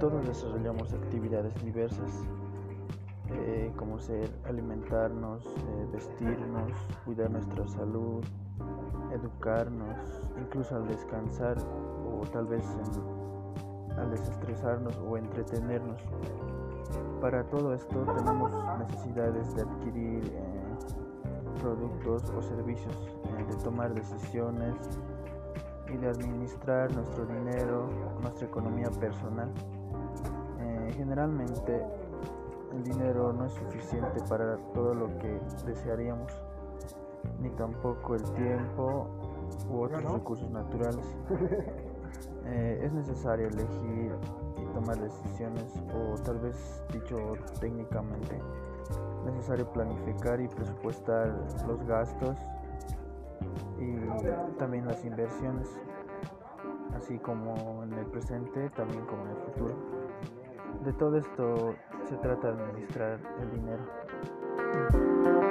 todos desarrollamos actividades diversas, eh, como ser alimentarnos, eh, vestirnos, cuidar nuestra salud, educarnos, incluso al descansar o tal vez al desestresarnos o entretenernos. Para todo esto tenemos necesidades de adquirir eh, productos o servicios, de tomar decisiones y de administrar nuestro dinero, nuestra economía personal. generalmente el dinero no es suficiente para todo lo que desearíamos, ni tampoco el tiempo u otros recursos naturales. Eh, es necesario elegir y tomar decisiones, o tal vez dicho técnicamente, necesario planificar y presupuestar los gastos también las inversiones, así como en el presente, también como en el futuro. De todo esto se trata de administrar el dinero.